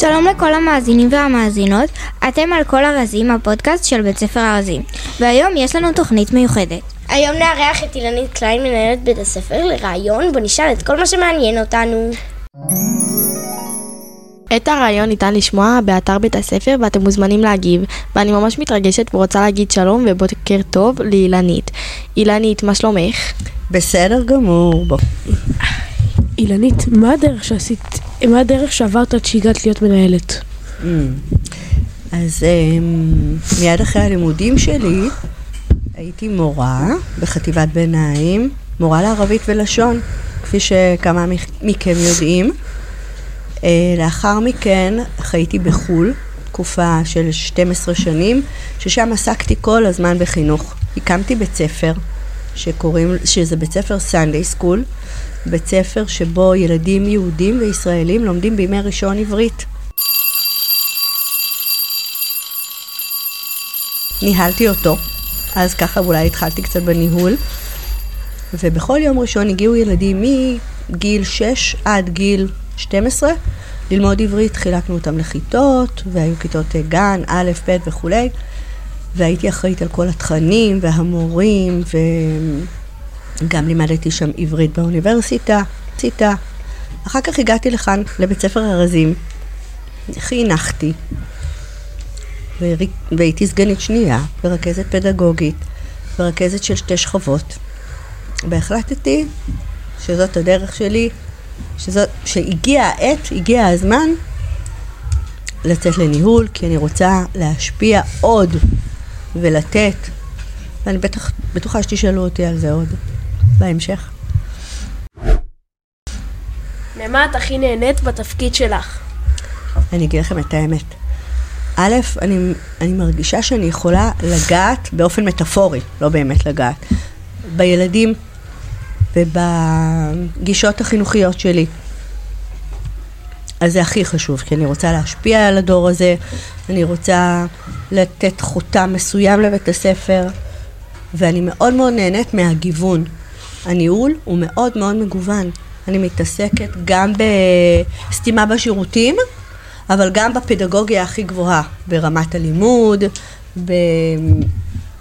שלום לכל המאזינים והמאזינות, אתם על כל ארזים, הפודקאסט של בית ספר ארזים, והיום יש לנו תוכנית מיוחדת. היום נארח את אילנית קליין, מנהלת בית הספר, לראיון בו נשאל את כל מה שמעניין אותנו. את הרעיון ניתן לשמוע באתר בית הספר ואתם מוזמנים להגיב ואני ממש מתרגשת ורוצה להגיד שלום ובוקר טוב לאילנית. אילנית, מה שלומך? בסדר גמור. בוא. אילנית, מה הדרך שעשית, מה הדרך שעברת עד שהגעת להיות מנהלת? Mm. אז אמ, מיד אחרי הלימודים שלי הייתי מורה בחטיבת ביניים, מורה לערבית ולשון, כפי שכמה מכם יודעים. אה, לאחר מכן חייתי בחו"ל, תקופה של 12 שנים, ששם עסקתי כל הזמן בחינוך. הקמתי בית ספר, שקוראים, שזה בית ספר סנדיי סקול, בית ספר שבו ילדים יהודים וישראלים לומדים בימי ראשון עברית. ניהלתי אותו, אז ככה אולי התחלתי קצת בניהול, ובכל יום ראשון הגיעו ילדים מגיל 6 עד גיל 12 ללמוד עברית, חילקנו אותם לכיתות, והיו כיתות גן, א', ב' וכולי, והייתי אחראית על כל התכנים והמורים, וגם לימדתי שם עברית באוניברסיטה. ציטה. אחר כך הגעתי לכאן, לבית ספר ארזים, חינכתי, והייתי סגנית שנייה, ורכזת פדגוגית, ורכזת של שתי שכבות, והחלטתי שזאת הדרך שלי שזאת, שהגיע העת, הגיע הזמן לצאת לניהול, כי אני רוצה להשפיע עוד ולתת, ואני בטח, בטוחה שתשאלו אותי על זה עוד בהמשך. ממה את הכי נהנית בתפקיד שלך? אני אגיד לכם את האמת. א', אני, אני מרגישה שאני יכולה לגעת באופן מטאפורי, לא באמת לגעת, בילדים ובגישות החינוכיות שלי. אז זה הכי חשוב, כי אני רוצה להשפיע על הדור הזה, אני רוצה לתת חותם מסוים לבית הספר, ואני מאוד מאוד נהנית מהגיוון. הניהול הוא מאוד מאוד מגוון. אני מתעסקת גם בסתימה בשירותים, אבל גם בפדגוגיה הכי גבוהה, ברמת הלימוד, ב...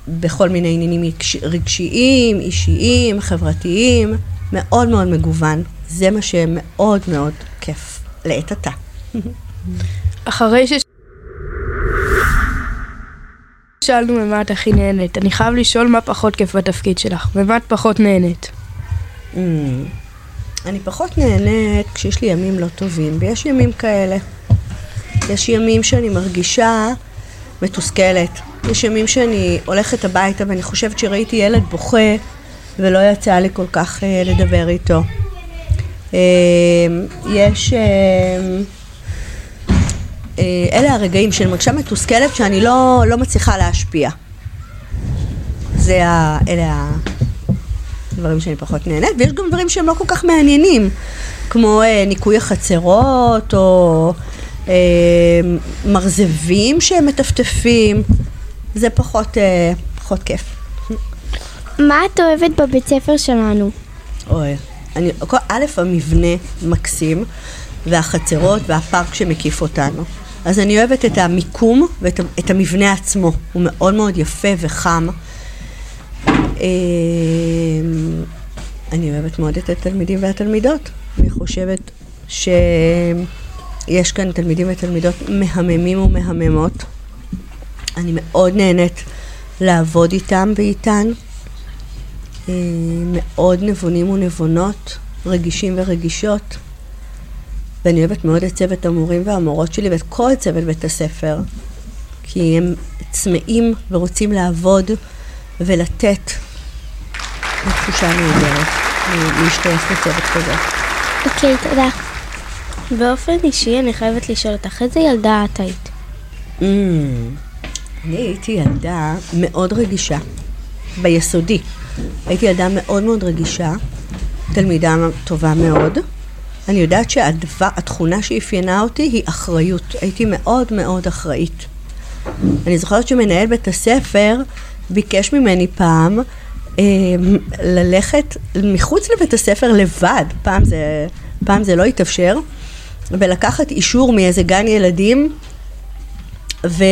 בכל מיני עניינים רגשיים, אישיים, חברתיים, מאוד מאוד מגוון. זה מה שמאוד מאוד כיף לעת עתה. אחרי ש... שאלנו ממה את הכי נהנית, אני חייב לשאול מה פחות כיף בתפקיד שלך, ומה את פחות נהנית. Mm, אני פחות נהנית כשיש לי ימים לא טובים, ויש ימים כאלה. יש ימים שאני מרגישה מתוסכלת. יש ימים שאני הולכת הביתה ואני חושבת שראיתי ילד בוכה ולא יצא לי כל כך אה, לדבר איתו. אה, יש... אה, אלה הרגעים שאני מרגישה מתוסכלת שאני לא, לא מצליחה להשפיע. זה ה... אלה הדברים שאני פחות נהנית, ויש גם דברים שהם לא כל כך מעניינים, כמו אה, ניקוי החצרות, או אה, מרזבים שהם מטפטפים, זה פחות, אה, פחות כיף. מה את אוהבת בבית ספר שלנו? אוי, אני, א', המבנה מקסים, והחצרות והפארק שמקיף אותנו. אז אני אוהבת את המיקום ואת את המבנה עצמו, הוא מאוד מאוד יפה וחם. אה, אני אוהבת מאוד את התלמידים והתלמידות. אני חושבת שיש כאן תלמידים ותלמידות מהממים ומהממות. אני מאוד נהנית לעבוד איתם ואיתן. אה, מאוד נבונים ונבונות, רגישים ורגישות. ואני אוהבת מאוד את צוות המורים והמורות שלי ואת כל צוות בית הספר, כי הם צמאים ורוצים לעבוד ולתת. זו תחושה נהדרת להשתייך לצוות כזה. אוקיי, okay, תודה. באופן אישי אני חייבת לשאול אותך, איזה ילדה את היית? Mm, אני הייתי ילדה מאוד רגישה, ביסודי. הייתי ילדה מאוד מאוד רגישה, תלמידה טובה מאוד. אני יודעת שהתכונה שאפיינה אותי היא אחריות. הייתי מאוד מאוד אחראית. אני זוכרת שמנהל בית הספר ביקש ממני פעם אה, ללכת מחוץ לבית הספר לבד, פעם זה, פעם זה לא התאפשר, ולקחת אישור מאיזה גן ילדים ו-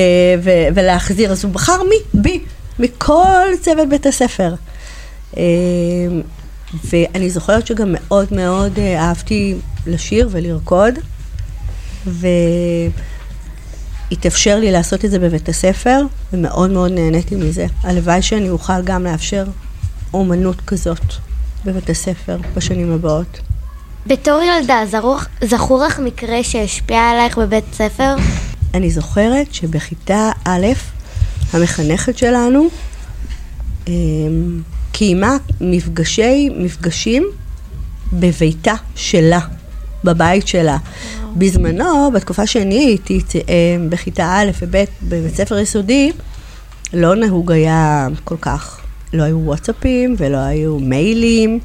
ו- ולהחזיר. אז הוא בחר בי, בי, מכל צוות בית הספר. אה, ואני זוכרת שגם מאוד מאוד אה, אהבתי לשיר ולרקוד, והתאפשר לי לעשות את זה בבית הספר, ומאוד מאוד נהניתי מזה. הלוואי שאני אוכל גם לאפשר אומנות כזאת בבית הספר בשנים הבאות. בתור ילדה, זרוח, זכור לך מקרה שהשפיע עלייך בבית ספר? אני זוכרת שבכיתה א', המחנכת שלנו אמ, קיימה מפגשי, מפגשים בביתה שלה, בבית שלה. בזמנו, בתקופה שאני הייתי אמ, בכיתה א' וב' בבית ספר יסודי, לא נהוג היה כל כך, לא היו וואטסאפים ולא היו מיילים.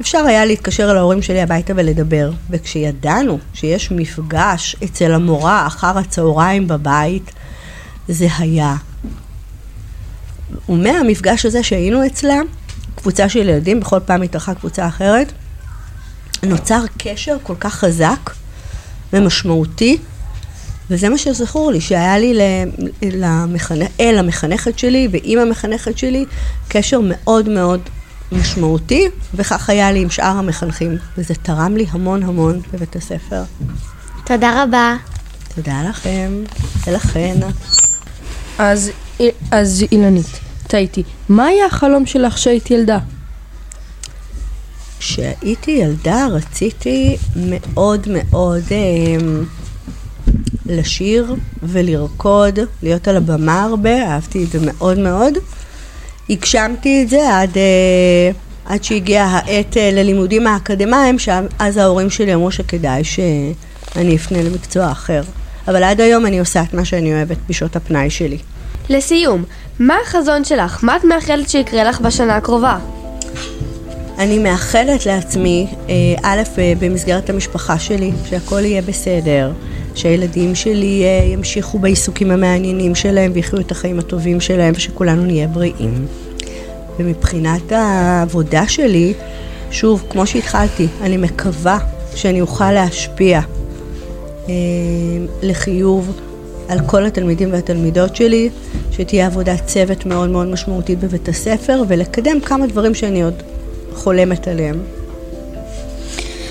אפשר היה להתקשר אל ההורים שלי הביתה ולדבר. וכשידענו שיש מפגש אצל המורה אחר הצהריים בבית, זה היה. ומהמפגש הזה שהיינו אצלה, קבוצה של ילדים, בכל פעם התארחה קבוצה אחרת, נוצר קשר כל כך חזק ומשמעותי, וזה מה שזכור לי, שהיה לי למחנ... אל המחנכת שלי ועם המחנכת שלי קשר מאוד מאוד משמעותי, וכך היה לי עם שאר המחנכים, וזה תרם לי המון המון בבית הספר. תודה רבה. תודה לכם ולכן. אז, אז אילנית, טעיתי. מה היה החלום שלך כשהיית ילדה? כשהייתי ילדה רציתי מאוד מאוד אה, לשיר ולרקוד, להיות על הבמה הרבה, אהבתי את זה מאוד מאוד. הגשמתי את זה עד, אה, עד שהגיעה העת אה, ללימודים האקדמיים, שאז ההורים שלי אמרו שכדאי שאני אפנה למקצוע אחר. אבל עד היום אני עושה את מה שאני אוהבת בשעות הפנאי שלי. לסיום, מה החזון שלך? מה את מאחלת שיקרה לך בשנה הקרובה? אני מאחלת לעצמי, אה, א', במסגרת המשפחה שלי, שהכל יהיה בסדר, שהילדים שלי ימשיכו בעיסוקים המעניינים שלהם ויחיו את החיים הטובים שלהם ושכולנו נהיה בריאים. ומבחינת העבודה שלי, שוב, כמו שהתחלתי, אני מקווה שאני אוכל להשפיע אה, לחיוב על כל התלמידים והתלמידות שלי, שתהיה עבודת צוות מאוד מאוד משמעותית בבית הספר ולקדם כמה דברים שאני עוד חולמת עליהם.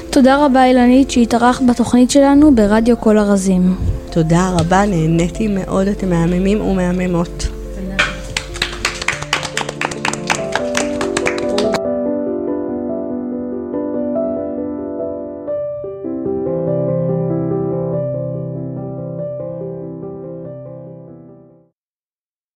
תודה רבה אילנית שהתארחת בתוכנית שלנו ברדיו כל ארזים. תודה רבה, נהניתי מאוד, אתם מהממים ומהממות.